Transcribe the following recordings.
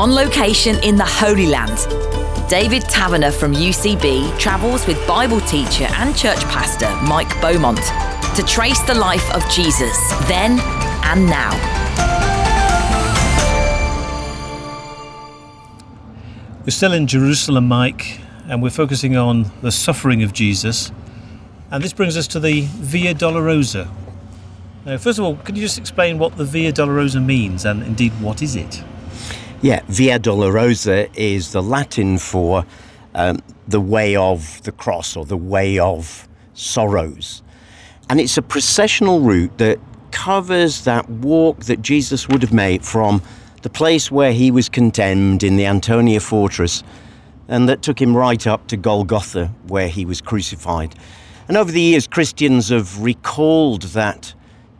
on location in the Holy Land. David Taverner from UCB travels with Bible teacher and church pastor Mike Beaumont to trace the life of Jesus then and now. We're still in Jerusalem, Mike, and we're focusing on the suffering of Jesus. And this brings us to the Via Dolorosa. Now, first of all, can you just explain what the Via Dolorosa means and indeed what is it? Yeah, Via Dolorosa is the Latin for um, the way of the cross or the way of sorrows. And it's a processional route that covers that walk that Jesus would have made from the place where he was condemned in the Antonia fortress and that took him right up to Golgotha where he was crucified. And over the years, Christians have recalled that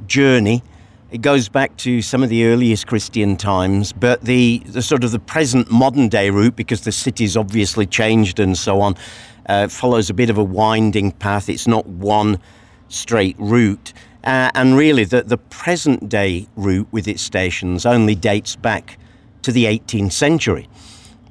journey. It goes back to some of the earliest Christian times, but the, the sort of the present modern day route, because the city's obviously changed and so on, uh, follows a bit of a winding path. It's not one straight route. Uh, and really, the, the present day route with its stations only dates back to the 18th century.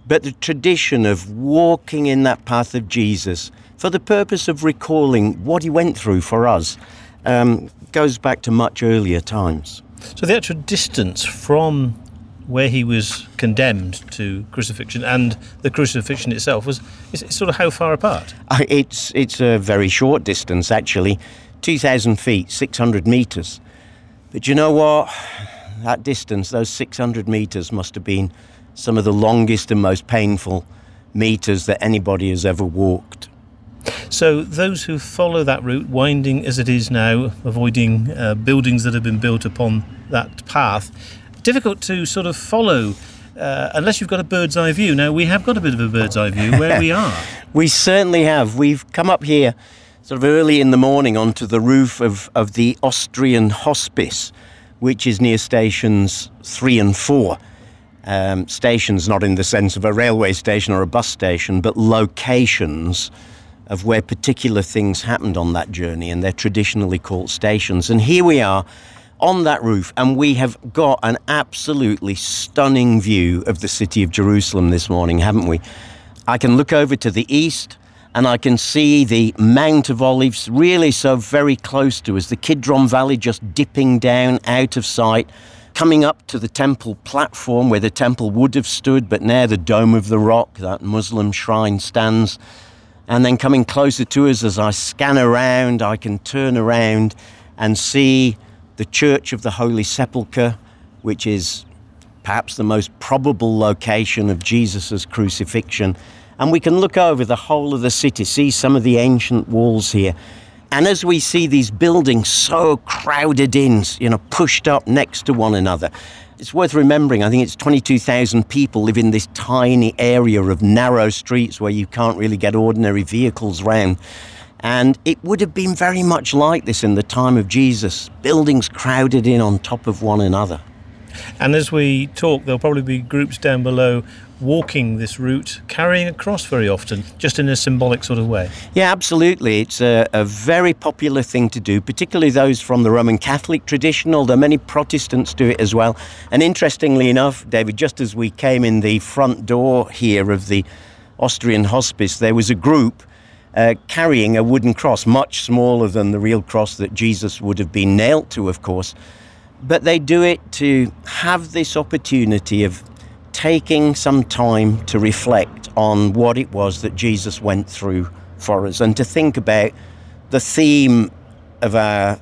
But the tradition of walking in that path of Jesus for the purpose of recalling what he went through for us um, goes back to much earlier times. So the actual distance from where he was condemned to crucifixion and the crucifixion itself was is sort of how far apart? Uh, it's it's a very short distance actually, two thousand feet, six hundred meters. But you know what? That distance, those six hundred meters, must have been some of the longest and most painful meters that anybody has ever walked. So those who follow that route, winding as it is now, avoiding uh, buildings that have been built upon that path, difficult to sort of follow uh, unless you've got a bird's eye view. Now we have got a bit of a bird's eye view where we are. we certainly have. We've come up here sort of early in the morning onto the roof of, of the Austrian hospice, which is near stations three and four. Um, stations, not in the sense of a railway station or a bus station, but locations of where particular things happened on that journey, and they're traditionally called stations. And here we are on that roof, and we have got an absolutely stunning view of the city of Jerusalem this morning, haven't we? I can look over to the east and I can see the Mount of Olives really so very close to us, the Kidron Valley just dipping down out of sight, coming up to the temple platform where the temple would have stood, but now the Dome of the Rock, that Muslim shrine, stands. And then coming closer to us as I scan around, I can turn around and see the Church of the Holy Sepulchre, which is perhaps the most probable location of Jesus' crucifixion. And we can look over the whole of the city, see some of the ancient walls here. And as we see these buildings so crowded in, you know, pushed up next to one another, it's worth remembering, I think it's 22,000 people live in this tiny area of narrow streets where you can't really get ordinary vehicles round. And it would have been very much like this in the time of Jesus, buildings crowded in on top of one another. And as we talk, there'll probably be groups down below walking this route, carrying a cross very often, just in a symbolic sort of way. Yeah, absolutely. It's a, a, very popular thing to do, particularly those from the Roman Catholic tradition, although many Protestants do it as well. And interestingly enough, David, just as we came in the front door here of the Austrian hospice, there was a group uh, carrying a wooden cross, much smaller than the real cross that Jesus would have been nailed to, of course. But they do it to have this opportunity of taking some time to reflect on what it was that Jesus went through for us and to think about the theme of our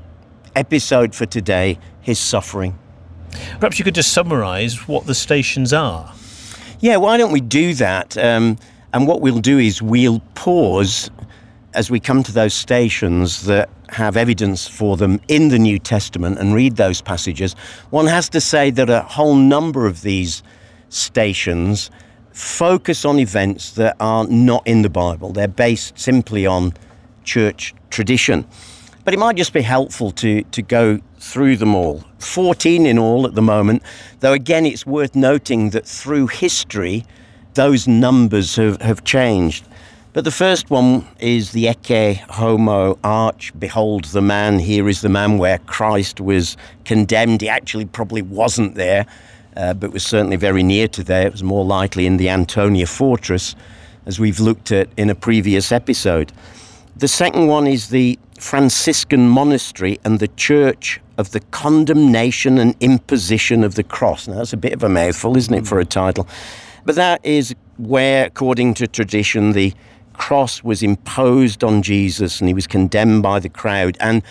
episode for today, his suffering. Perhaps you could just summarize what the stations are. Yeah, why don't we do that? Um, and what we'll do is we'll pause as we come to those stations that have evidence for them in the New Testament and read those passages. One has to say that a whole number of these stations focus on events that are not in the Bible. They're based simply on church tradition. But it might just be helpful to, to go through them all. 14 in all at the moment, though again, it's worth noting that through history, those numbers have, have changed. But the first one is the Ecce Homo Arch. Behold the man. Here is the man where Christ was condemned. He actually probably wasn't there. Uh, but was certainly very near to there. It was more likely in the Antonia fortress, as we've looked at in a previous episode. The second one is the Franciscan monastery and the church of the condemnation and imposition of the cross. Now, that's a bit of a mouthful, isn't it, for a title? But that is where, according to tradition, the cross was imposed on Jesus and he was condemned by the crowd. And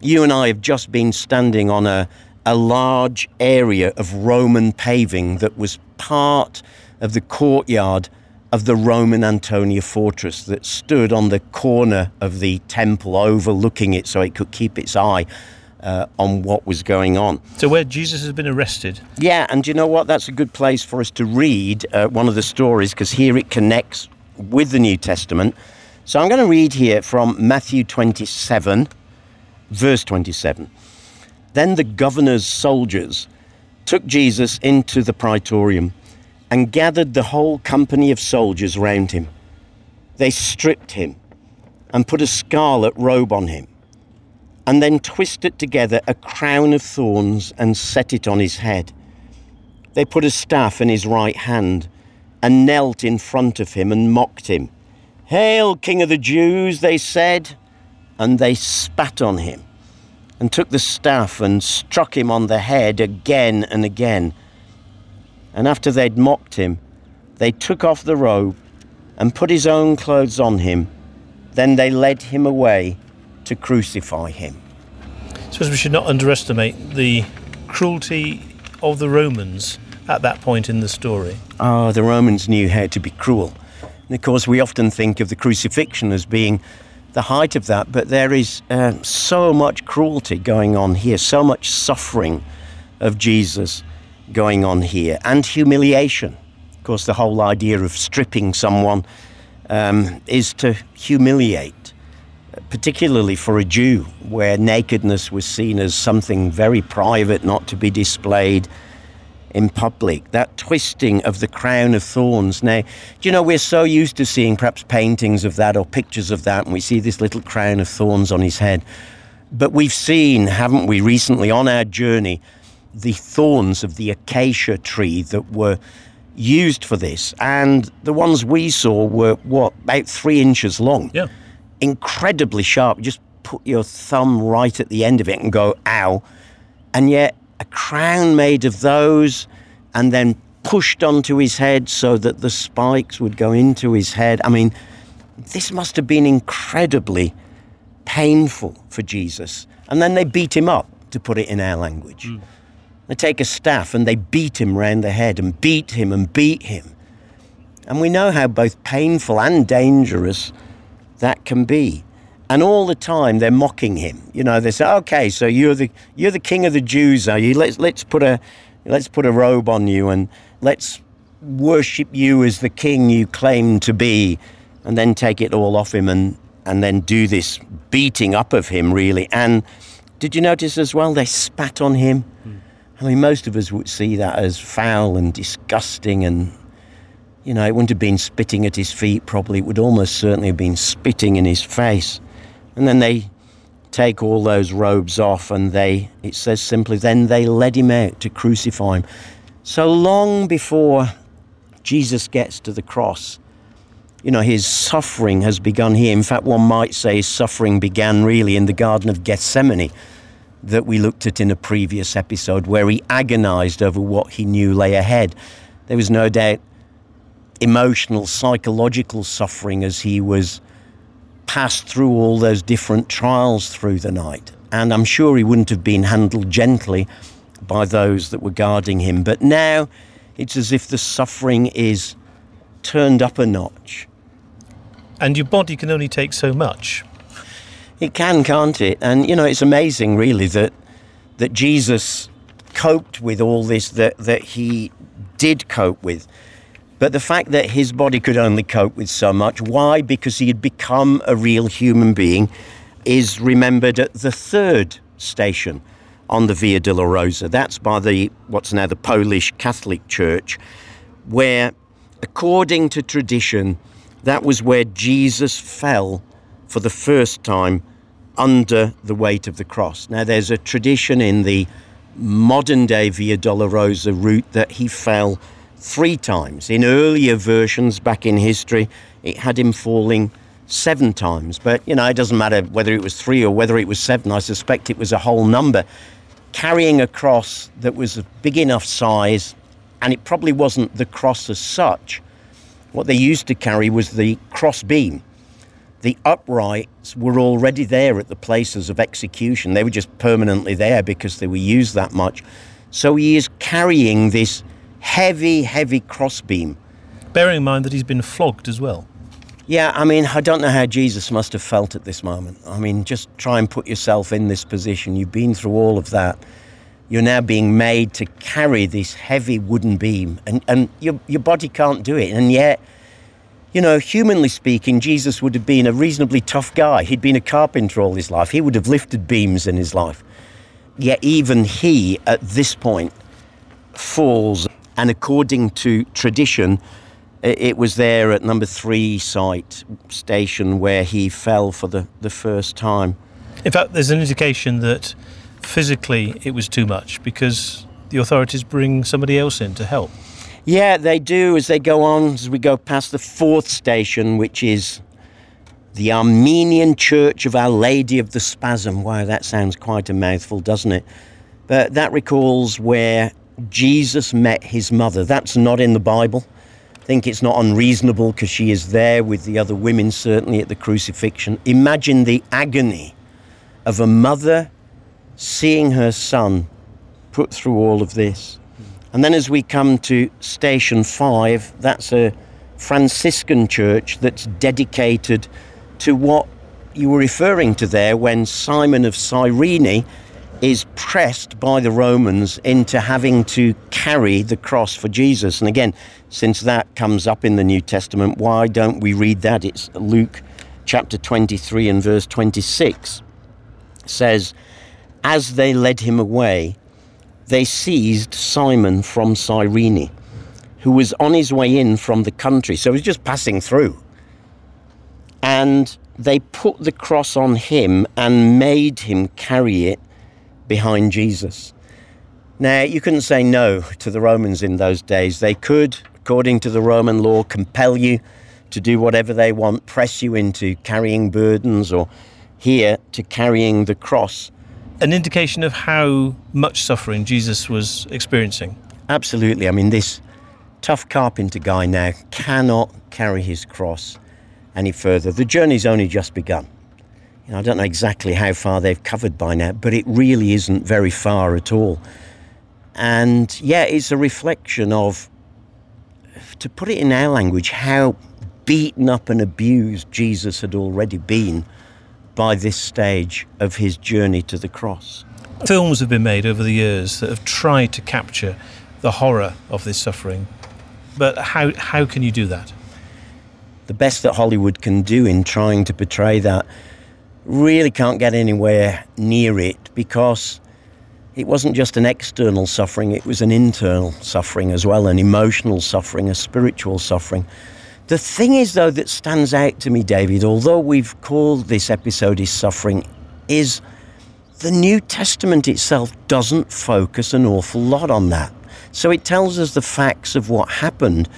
you and I have just been standing on a, a large area of Roman paving that was part of the courtyard of the Roman Antonia fortress that stood on the corner of the temple overlooking it so it could keep its eye uh, on what was going on. So, where Jesus has been arrested. Yeah, and you know what? That's a good place for us to read uh, one of the stories because here it connects with the New Testament. So, I'm going to read here from Matthew 27, verse 27. Then the governor's soldiers took Jesus into the praetorium and gathered the whole company of soldiers round him. They stripped him and put a scarlet robe on him and then twisted together a crown of thorns and set it on his head. They put a staff in his right hand and knelt in front of him and mocked him. Hail, King of the Jews, they said, and they spat on him and took the staff and struck him on the head again and again. And after they'd mocked him, they took off the robe and put his own clothes on him. Then they led him away to crucify him. I suppose we should not underestimate the cruelty of the Romans at that point in the story. Oh, the Romans knew how to be cruel. And of course, we often think of the crucifixion as being the height of that, but there is uh, so much cruelty going on here, so much suffering of Jesus going on here, and humiliation. Of course, the whole idea of stripping someone um, is to humiliate particularly for a Jew, where nakedness was seen as something very private, not to be displayed in public. That twisting of the crown of thorns. Now, do you know, we're so used to seeing perhaps paintings of that or pictures of that, and we see this little crown of thorns on his head. But we've seen, haven't we, recently on our journey, the thorns of the acacia tree that were used for this. And the ones we saw were, what, about three inches long. Yeah incredibly sharp. just put your thumb right at the end of it and go, ow. And yet, a crown made of those and then pushed onto his head so that the spikes would go into his head. I mean, this must have been incredibly painful for Jesus. And then they beat him up, to put it in our language. Mm. They take a staff and they beat him round the head and beat him and beat him. And we know how both painful and dangerous that can be. And all the time they're mocking him. You know, they say, "Okay, so you're the you're the king of the Jews, are you? Let's let's put a let's put a robe on you and let's worship you as the king you claim to be, and then take it all off him and and then do this beating up of him really. And did you notice as well they spat on him? Mm. I mean, most of us would see that as foul and disgusting and you know, it wouldn't have been spitting at his feet probably, it would almost certainly have been spitting in his face. And then they take all those robes off and they, it says simply, then they led him out to crucify him. So long before Jesus gets to the cross, you know, his suffering has begun here. In fact, one might say his suffering began really in the Garden of Gethsemane that we looked at in a previous episode, where he agonized over what he knew lay ahead. There was no doubt emotional, psychological suffering as he was passed through all those different trials through the night. And I'm sure he wouldn't have been handled gently by those that were guarding him. But now it's as if the suffering is turned up a notch. And your body can only take so much. It can, can't it? And you know, it's amazing really that that Jesus coped with all this that, that he did cope with. But the fact that his body could only cope with so much, why? Because he had become a real human being, is remembered at the third station on the Via Dolorosa. That's by the what's now the Polish Catholic Church, where, according to tradition, that was where Jesus fell for the first time under the weight of the cross. Now, there's a tradition in the modern day Via Dolorosa route that he fell three times. In earlier versions back in history, it had him falling seven times. But, you know, it doesn't matter whether it was three or whether it was seven. I suspect it was a whole number. Carrying a cross that was a big enough size, and it probably wasn't the cross as such. What they used to carry was the cross beam the uprights were already there at the places of execution. They were just permanently there because they were used that much. So he is carrying this heavy, heavy crossbeam. Bearing in mind that he's been flogged as well. Yeah, I mean, I don't know how Jesus must have felt at this moment. I mean, just try and put yourself in this position. You've been through all of that. You're now being made to carry this heavy wooden beam, and, and your, your body can't do it. And yet, you know, humanly speaking, Jesus would have been a reasonably tough guy. He'd been a carpenter all his life. He would have lifted beams in his life. Yet even he, at this point, falls. And according to tradition, it was there at number three site station where he fell for the, the first time. In fact, there's an indication that physically it was too much because the authorities bring somebody else in to help. Yeah, they do as they go on, as we go past the fourth station, which is the Armenian Church of Our Lady of the Spasm. Wow, that sounds quite a mouthful, doesn't it? But that recalls where Jesus met his mother. That's not in the Bible. I think it's not unreasonable because she is there with the other women, certainly at the crucifixion. Imagine the agony of a mother seeing her son put through all of this. And then as we come to Station 5, that's a Franciscan church that's dedicated to what you were referring to there when Simon of Cyrene is pressed by the Romans into having to carry the cross for Jesus. And again, since that comes up in the New Testament, why don't we read that? It's Luke chapter 23 and verse 26 it says, As they led him away, they seized Simon from Cyrene, who was on his way in from the country. So he was just passing through. And they put the cross on him and made him carry it behind Jesus. Now, you couldn't say no to the Romans in those days. They could, according to the Roman law, compel you to do whatever they want, press you into carrying burdens, or here to carrying the cross an indication of how much suffering Jesus was experiencing. Absolutely. I mean, this tough carpenter guy now cannot carry his cross any further. The journey's only just begun. I don't know exactly how far they've covered by now, but it really isn't very far at all. And yeah, it's a reflection of, to put it in our language, how beaten up and abused Jesus had already been by this stage of his journey to the cross. Films have been made over the years that have tried to capture the horror of this suffering. But how, how can you do that? The best that Hollywood can do in trying to portray that really can't get anywhere near it because it wasn't just an external suffering, it was an internal suffering as well, an emotional suffering, a spiritual suffering. The thing is, though, that stands out to me, David, although we've called this episode is suffering, is the New Testament itself doesn't focus an awful lot on that. So it tells us the facts of what happened,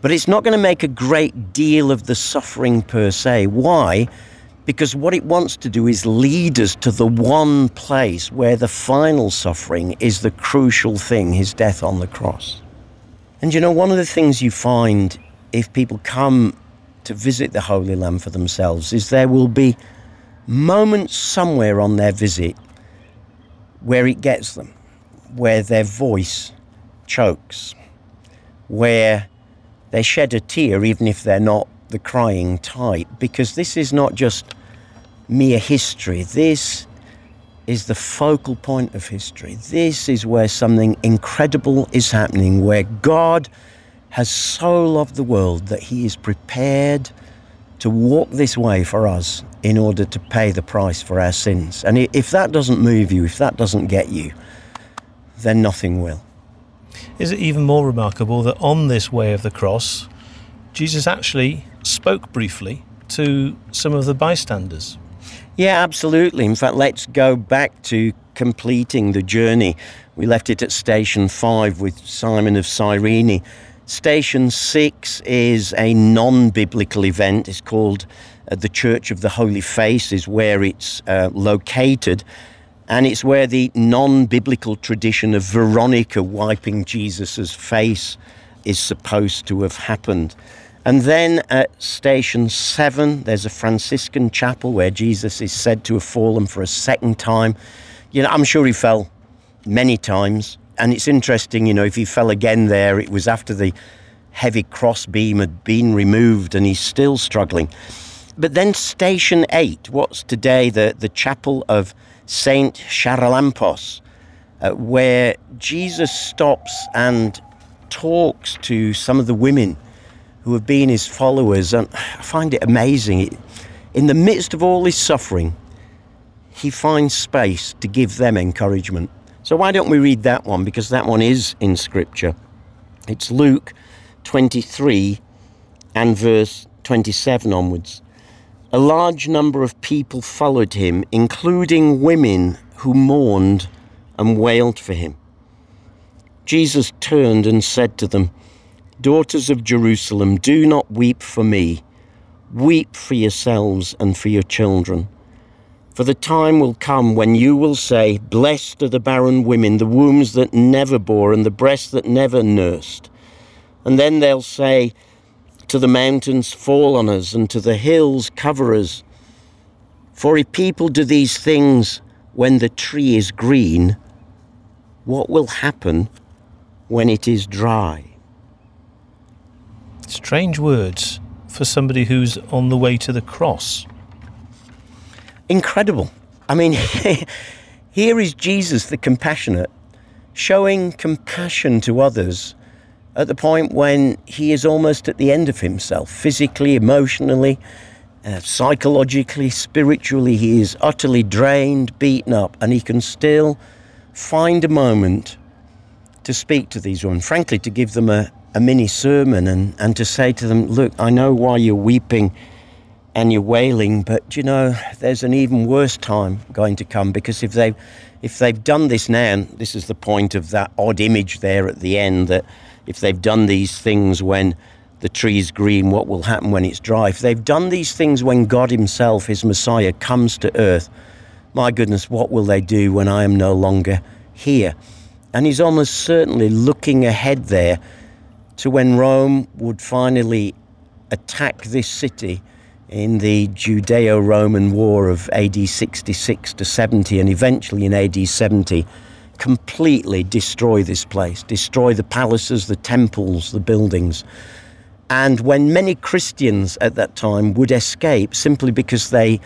but it's not going to make a great deal of the suffering per se. Why? Because what it wants to do is lead us to the one place where the final suffering is the crucial thing his death on the cross. And you know, one of the things you find if people come to visit the Holy Land for themselves is there will be moments somewhere on their visit where it gets them, where their voice chokes, where they shed a tear even if they're not the crying type, because this is not just mere history. This is the focal point of history. This is where something incredible is happening, where God has so loved the world that he is prepared to walk this way for us in order to pay the price for our sins. And if that doesn't move you, if that doesn't get you, then nothing will. Is it even more remarkable that on this way of the cross, Jesus actually spoke briefly to some of the bystanders? Yeah, absolutely. In fact, let's go back to completing the journey We left it at station five with Simon of Cyrene. Station six is a non biblical event. It's called uh, the Church of the Holy Face, is where it's uh, located. And it's where the non biblical tradition of Veronica wiping Jesus' face is supposed to have happened. And then at station seven, there's a Franciscan chapel where Jesus is said to have fallen for a second time. You know, I'm sure he fell many times. And it's interesting, you know, if he fell again there, it was after the heavy cross beam had been removed and he's still struggling. But then station eight, what's today the, the chapel of Saint Charalampos, uh, where Jesus stops and talks to some of the women who have been his followers. And I find it amazing. In the midst of all his suffering, he finds space to give them encouragement. So, why don't we read that one? Because that one is in Scripture. It's Luke 23 and verse 27 onwards. A large number of people followed him, including women who mourned and wailed for him. Jesus turned and said to them, Daughters of Jerusalem, do not weep for me. Weep for yourselves and for your children. For the time will come when you will say, Blessed are the barren women, the wombs that never bore, and the breasts that never nursed. And then they'll say, To the mountains, fall on us, and to the hills, cover us. For if people do these things when the tree is green, what will happen when it is dry? Strange words for somebody who's on the way to the cross. Incredible. I mean, here is Jesus the compassionate, showing compassion to others at the point when he is almost at the end of himself, physically, emotionally, uh, psychologically, spiritually. He is utterly drained, beaten up, and he can still find a moment to speak to these women, frankly, to give them a, a mini sermon and, and to say to them, Look, I know why you're weeping and you're wailing, but you know, there's an even worse time going to come because if they've, if they've done this now, and this is the point of that odd image there at the end, that if they've done these things when the tree's green, what will happen when it's dry? If they've done these things when God Himself, His Messiah, comes to earth, my goodness, what will they do when I am no longer here? And He's almost certainly looking ahead there to when Rome would finally attack this city in the Judeo Roman War of AD 66 to 70, and eventually in AD 70, completely destroy this place, destroy the palaces, the temples, the buildings. And when many Christians at that time would escape simply because they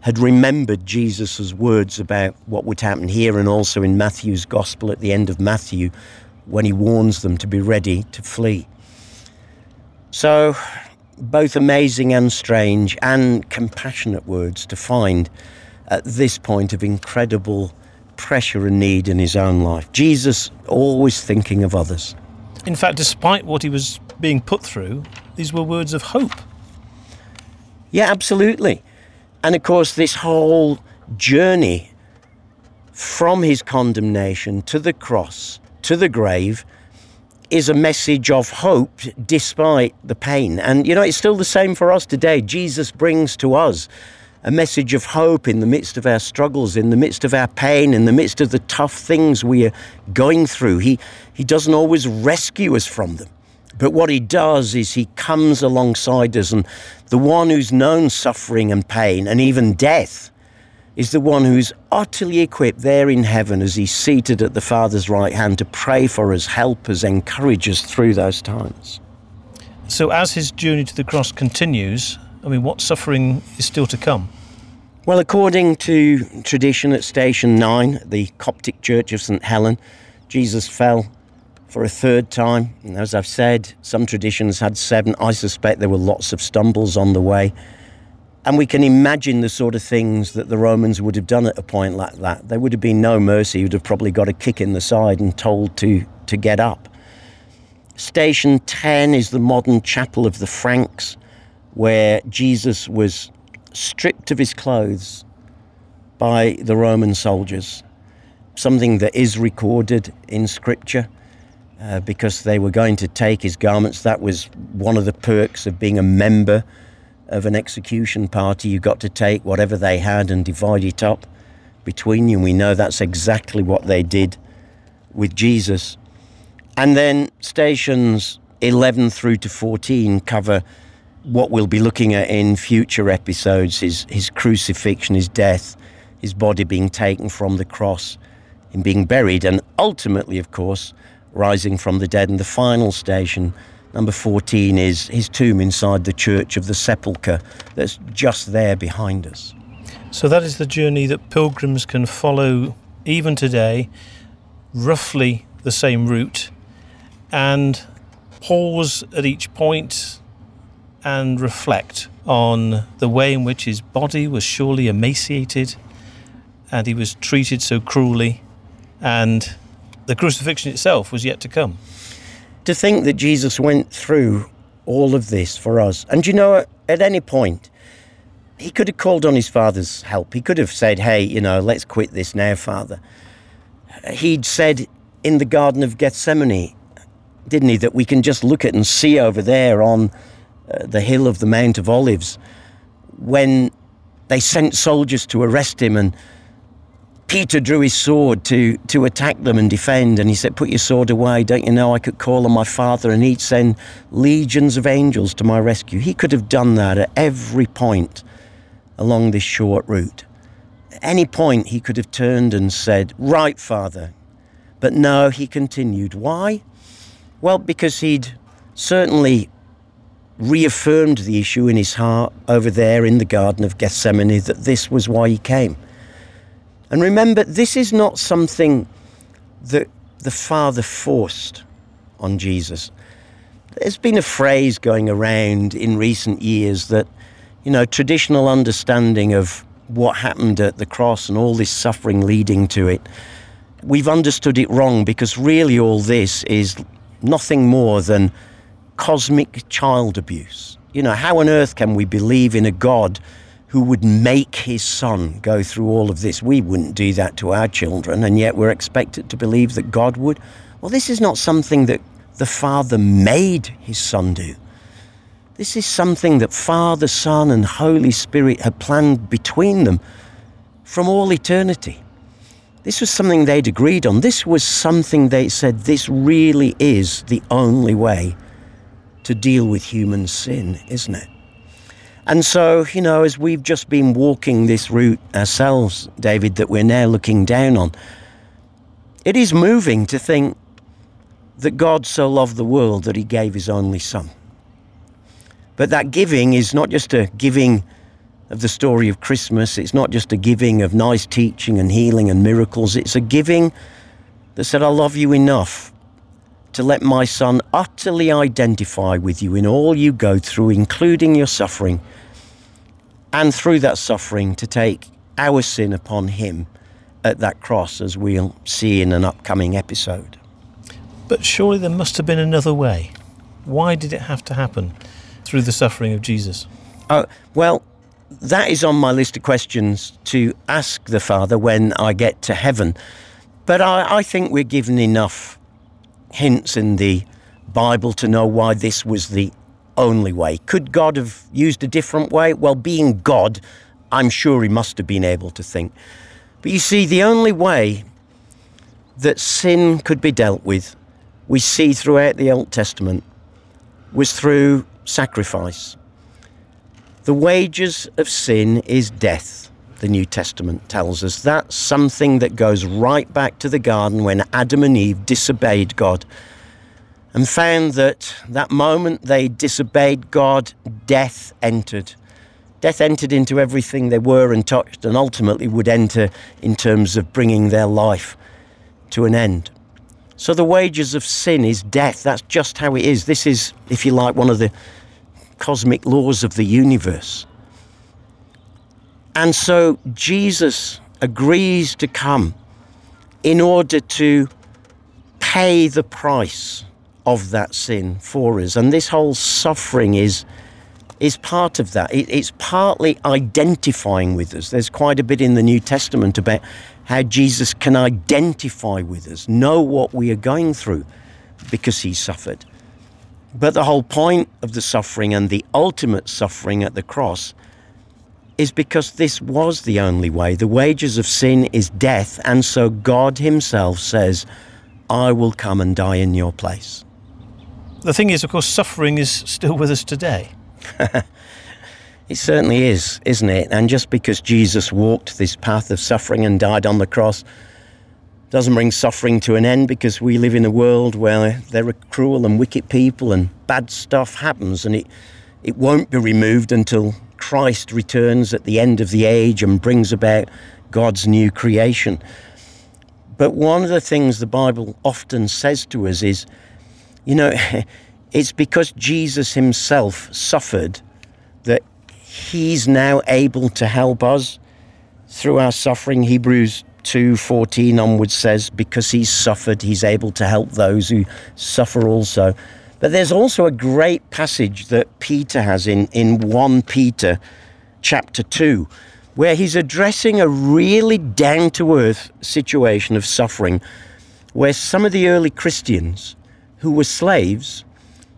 had remembered Jesus' words about what would happen here and also in Matthew's Gospel at the end of Matthew, when he warns them to be ready to flee. So, both amazing and strange and compassionate words to find at this point of incredible pressure and need in his own life. Jesus always thinking of others. In fact, despite what he was being put through, these were words of hope. Yeah, absolutely. And of course, this whole journey from his condemnation to the cross to the grave is a message of hope despite the pain. And you know, it's still the same for us today. Jesus brings to us a message of hope in the midst of our struggles, in the midst of our pain, in the midst of the tough things we are going through. He, he doesn't always rescue us from them. But what he does is he comes alongside us, and the one who's known suffering and pain and even death is the one who's utterly equipped there in heaven as he's seated at the Father's right hand to pray for us, help us, encourage us through those times. So, as his journey to the cross continues, I mean, what suffering is still to come? Well, according to tradition at Station 9, the Coptic Church of St. Helen, Jesus fell for a third time. And as I've said, some traditions had seven. I suspect there were lots of stumbles on the way. And we can imagine the sort of things that the Romans would have done at a point like that. There would have been no mercy. You'd have probably got a kick in the side and told to, to get up. Station 10 is the modern chapel of the Franks, where Jesus was stripped of his clothes by the Roman soldiers. something that is recorded in Scripture uh, because they were going to take his garments. That was one of the perks of being a member of an execution party. You got to take whatever they had and divide it up between you. And we know that's exactly what they did with Jesus. And then stations 11 through to 14 cover what we'll be looking at in future episodes his, his crucifixion, his death, his body being taken from the cross, him being buried, and ultimately, of course, rising from the dead. And the final station, number 14, is his tomb inside the church of the sepulchre that's just there behind us. So that is the journey that pilgrims can follow even today, roughly the same route, and pause at each point and reflect on the way in which his body was surely emaciated and he was treated so cruelly, and the crucifixion itself was yet to come. To think that Jesus went through all of this for us, and you know, at any point, he could have called on his father's help. He could have said, Hey, you know, let's quit this now, father. He'd said in the Garden of Gethsemane, didn't he, that we can just look at and see over there on uh, the hill of the Mount of Olives when they sent soldiers to arrest him and Peter drew his sword to, to attack them and defend, and he said, Put your sword away. Don't you know I could call on my Father and he'd send legions of angels to my rescue? He could have done that at every point along this short route. At any point, he could have turned and said, Right, Father. But no, he continued. Why? Well, because he'd certainly reaffirmed the issue in his heart over there in the Garden of Gethsemane that this was why he came. And remember, this is not something that the Father forced on Jesus. There's been a phrase going around in recent years that, you know, traditional understanding of what happened at the cross and all this suffering leading to it, we've understood it wrong because really all this is nothing more than cosmic child abuse. You know, how on earth can we believe in a God who would make his son go through all of this? We wouldn't do that to our children, and yet we're expected to believe that God would. Well, this is not something that the Father made his son do. This is something that Father, Son, and Holy Spirit had planned between them from all eternity. This was something they'd agreed on. This was something they said this really is the only way to deal with human sin, isn't it? And so, you know, as we've just been walking this route ourselves, David, that we're now looking down on, it is moving to think that God so loved the world that he gave his only son. But that giving is not just a giving of the story of Christmas. It's not just a giving of nice teaching and healing and miracles. It's a giving that said, I love you enough to let my son utterly identify with you in all you go through, including your suffering, and through that suffering to take our sin upon him at that cross, as we'll see in an upcoming episode. But surely there must have been another way. Why did it have to happen through the suffering of Jesus? Uh, well, that is on my list of questions to ask the Father when I get to heaven. But I, I, think we're given enough hints in the Bible to know why this was the only way. Could God have used a different way? Well, being God, I'm sure he must have been able to think. But you see, the only way that sin could be dealt with, we see throughout the Old Testament, was through sacrifice. The wages of sin is death, the New Testament tells us. That's something that goes right back to the garden when Adam and Eve disobeyed God and found that that moment they disobeyed God, death entered. Death entered into everything they were and touched, and ultimately would enter in terms of bringing their life to an end. So the wages of sin is death. That's just how it is. This is, if you like, one of the cosmic laws of the universe. And so Jesus agrees to come in order to pay the price of that sin for us. And this whole suffering is is part of that. It, it's partly identifying with us. There's quite a bit in the New Testament about how Jesus can identify with us, know what we are going through because he suffered. But the whole point of the suffering and the ultimate suffering at the cross is because this was the only way. The wages of sin is death, and so God Himself says, I will come and die in your place. The thing is, of course, suffering is still with us today. it certainly is, isn't it? And just because Jesus walked this path of suffering and died on the cross doesn't bring suffering to an end because we live in a world where there are cruel and wicked people and bad stuff happens and it, it won't be removed until Christ returns at the end of the age and brings about God's new creation. But one of the things the Bible often says to us is, you know, it's because Jesus himself suffered that he's now able to help us through our suffering. Hebrews 2:14 onwards says because he's suffered he's able to help those who suffer also. But there's also a great passage that Peter has in, in 1 Peter chapter 2, where he's addressing a really down to earth situation of suffering, where some of the early Christians who were slaves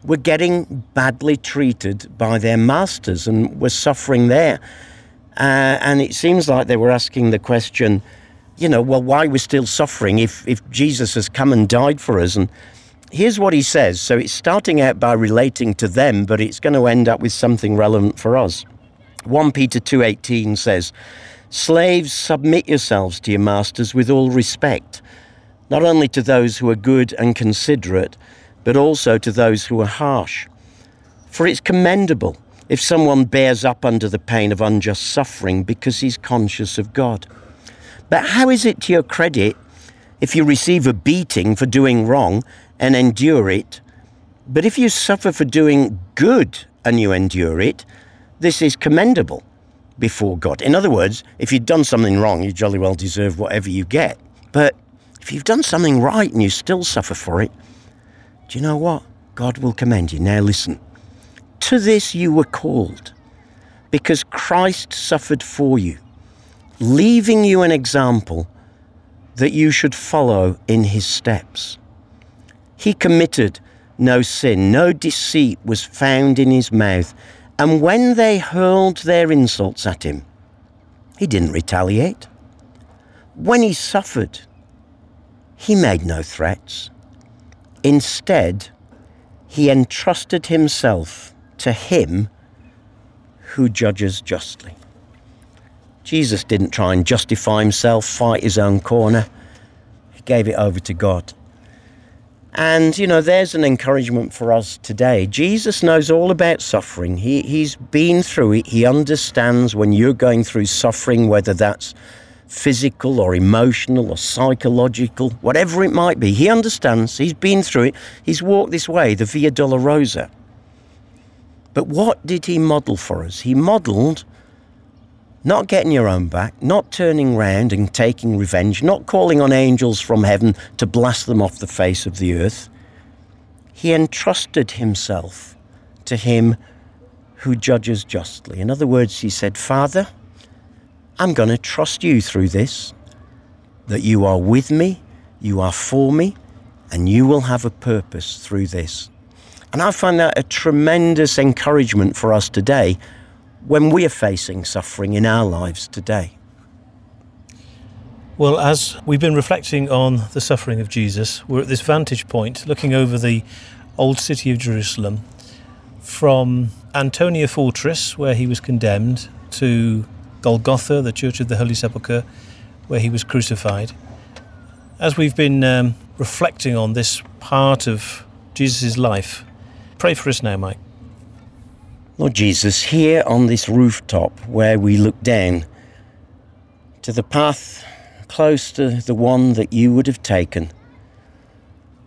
were getting badly treated by their masters and were suffering there. Uh, and it seems like they were asking the question, you know, well, why we're still suffering if, if Jesus has come and died for us? And here's what he says. So it's starting out by relating to them, but it's going to end up with something relevant for us. 1 Peter 2:18 says, "Slaves, submit yourselves to your masters with all respect, not only to those who are good and considerate, but also to those who are harsh. For it's commendable if someone bears up under the pain of unjust suffering because he's conscious of God. But how is it to your credit if you receive a beating for doing wrong and endure it. But if you suffer for doing good and you endure it, this is commendable before God. In other words, if you've done something wrong, you jolly well deserve whatever you get. But if you've done something right and you still suffer for it, do you know what? God will commend you. Now listen. To this you were called, because Christ suffered for you, leaving you an example that you should follow in his steps. He committed no sin, no deceit was found in his mouth. And when they hurled their insults at him, he didn't retaliate. When he suffered, he made no threats. Instead, he entrusted himself to him who judges justly. Jesus didn't try and justify himself, fight his own corner. He gave it over to God. And, you know, there's an encouragement for us today. Jesus knows all about suffering. He, he's been through it. He understands when you're going through suffering, whether that's physical or emotional or psychological, whatever it might be. He understands. He's been through it. He's walked this way, the Via Dolorosa. But what did he model for us? He modeled not getting your own back, not turning round and taking revenge, not calling on angels from heaven to blast them off the face of the earth. He entrusted himself to him who judges justly. In other words, he said, Father, I'm going to trust you through this, that you are with me, you are for me, and you will have a purpose through this. And I find that a tremendous encouragement for us today when we are facing suffering in our lives today? Well, as we've been reflecting on the suffering of Jesus, we're at this vantage point looking over the old city of Jerusalem from Antonia Fortress, where he was condemned, to Golgotha, the Church of the Holy Sepulchre, where he was crucified. As we've been um, reflecting on this part of Jesus' life, pray for us now, Mike. Lord Jesus, here on this rooftop where we look down to the path close to the one that you would have taken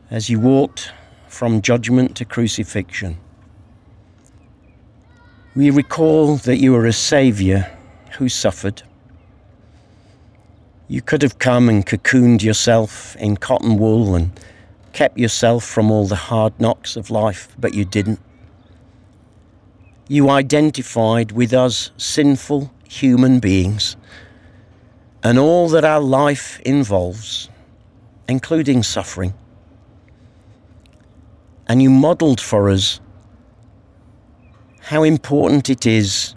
as you walked from judgment to crucifixion, we recall that you are a Saviour who suffered. You could have come and cocooned yourself in cotton wool and kept yourself from all the hard knocks of life, but you didn't. You identified with us sinful human beings and all that our life involves, including suffering. And you modelled for us how important it is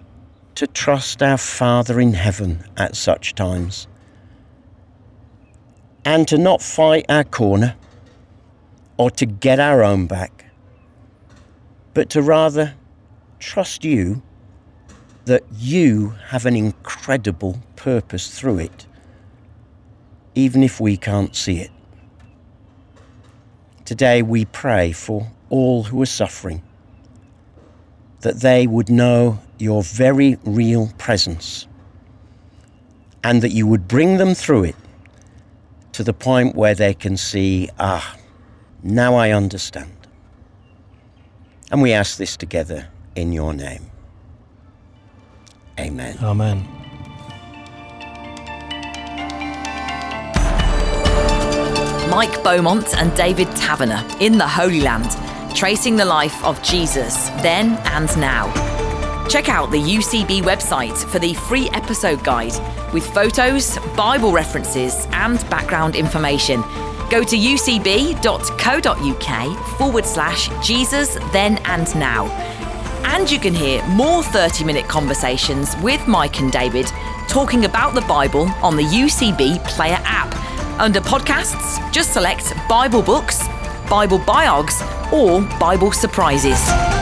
to trust our Father in heaven at such times and to not fight our corner or to get our own back, but to rather trust you that you have an incredible purpose through it, even if we can't see it. Today we pray for all who are suffering, that they would know your very real presence, and that you would bring them through it to the point where they can see, ah, now I understand. And we ask this together in your name. Amen. Amen. Mike Beaumont and David Taverner in the Holy Land, tracing the life of Jesus then and now. Check out the UCB website for the free episode guide with photos, Bible references, and background information. Go to ucb.co.uk forward slash Jesus then and now. And you can hear more 30 minute conversations with Mike and David talking about the Bible on the UCB Player app. Under podcasts, just select Bible books, Bible biogs, or Bible surprises.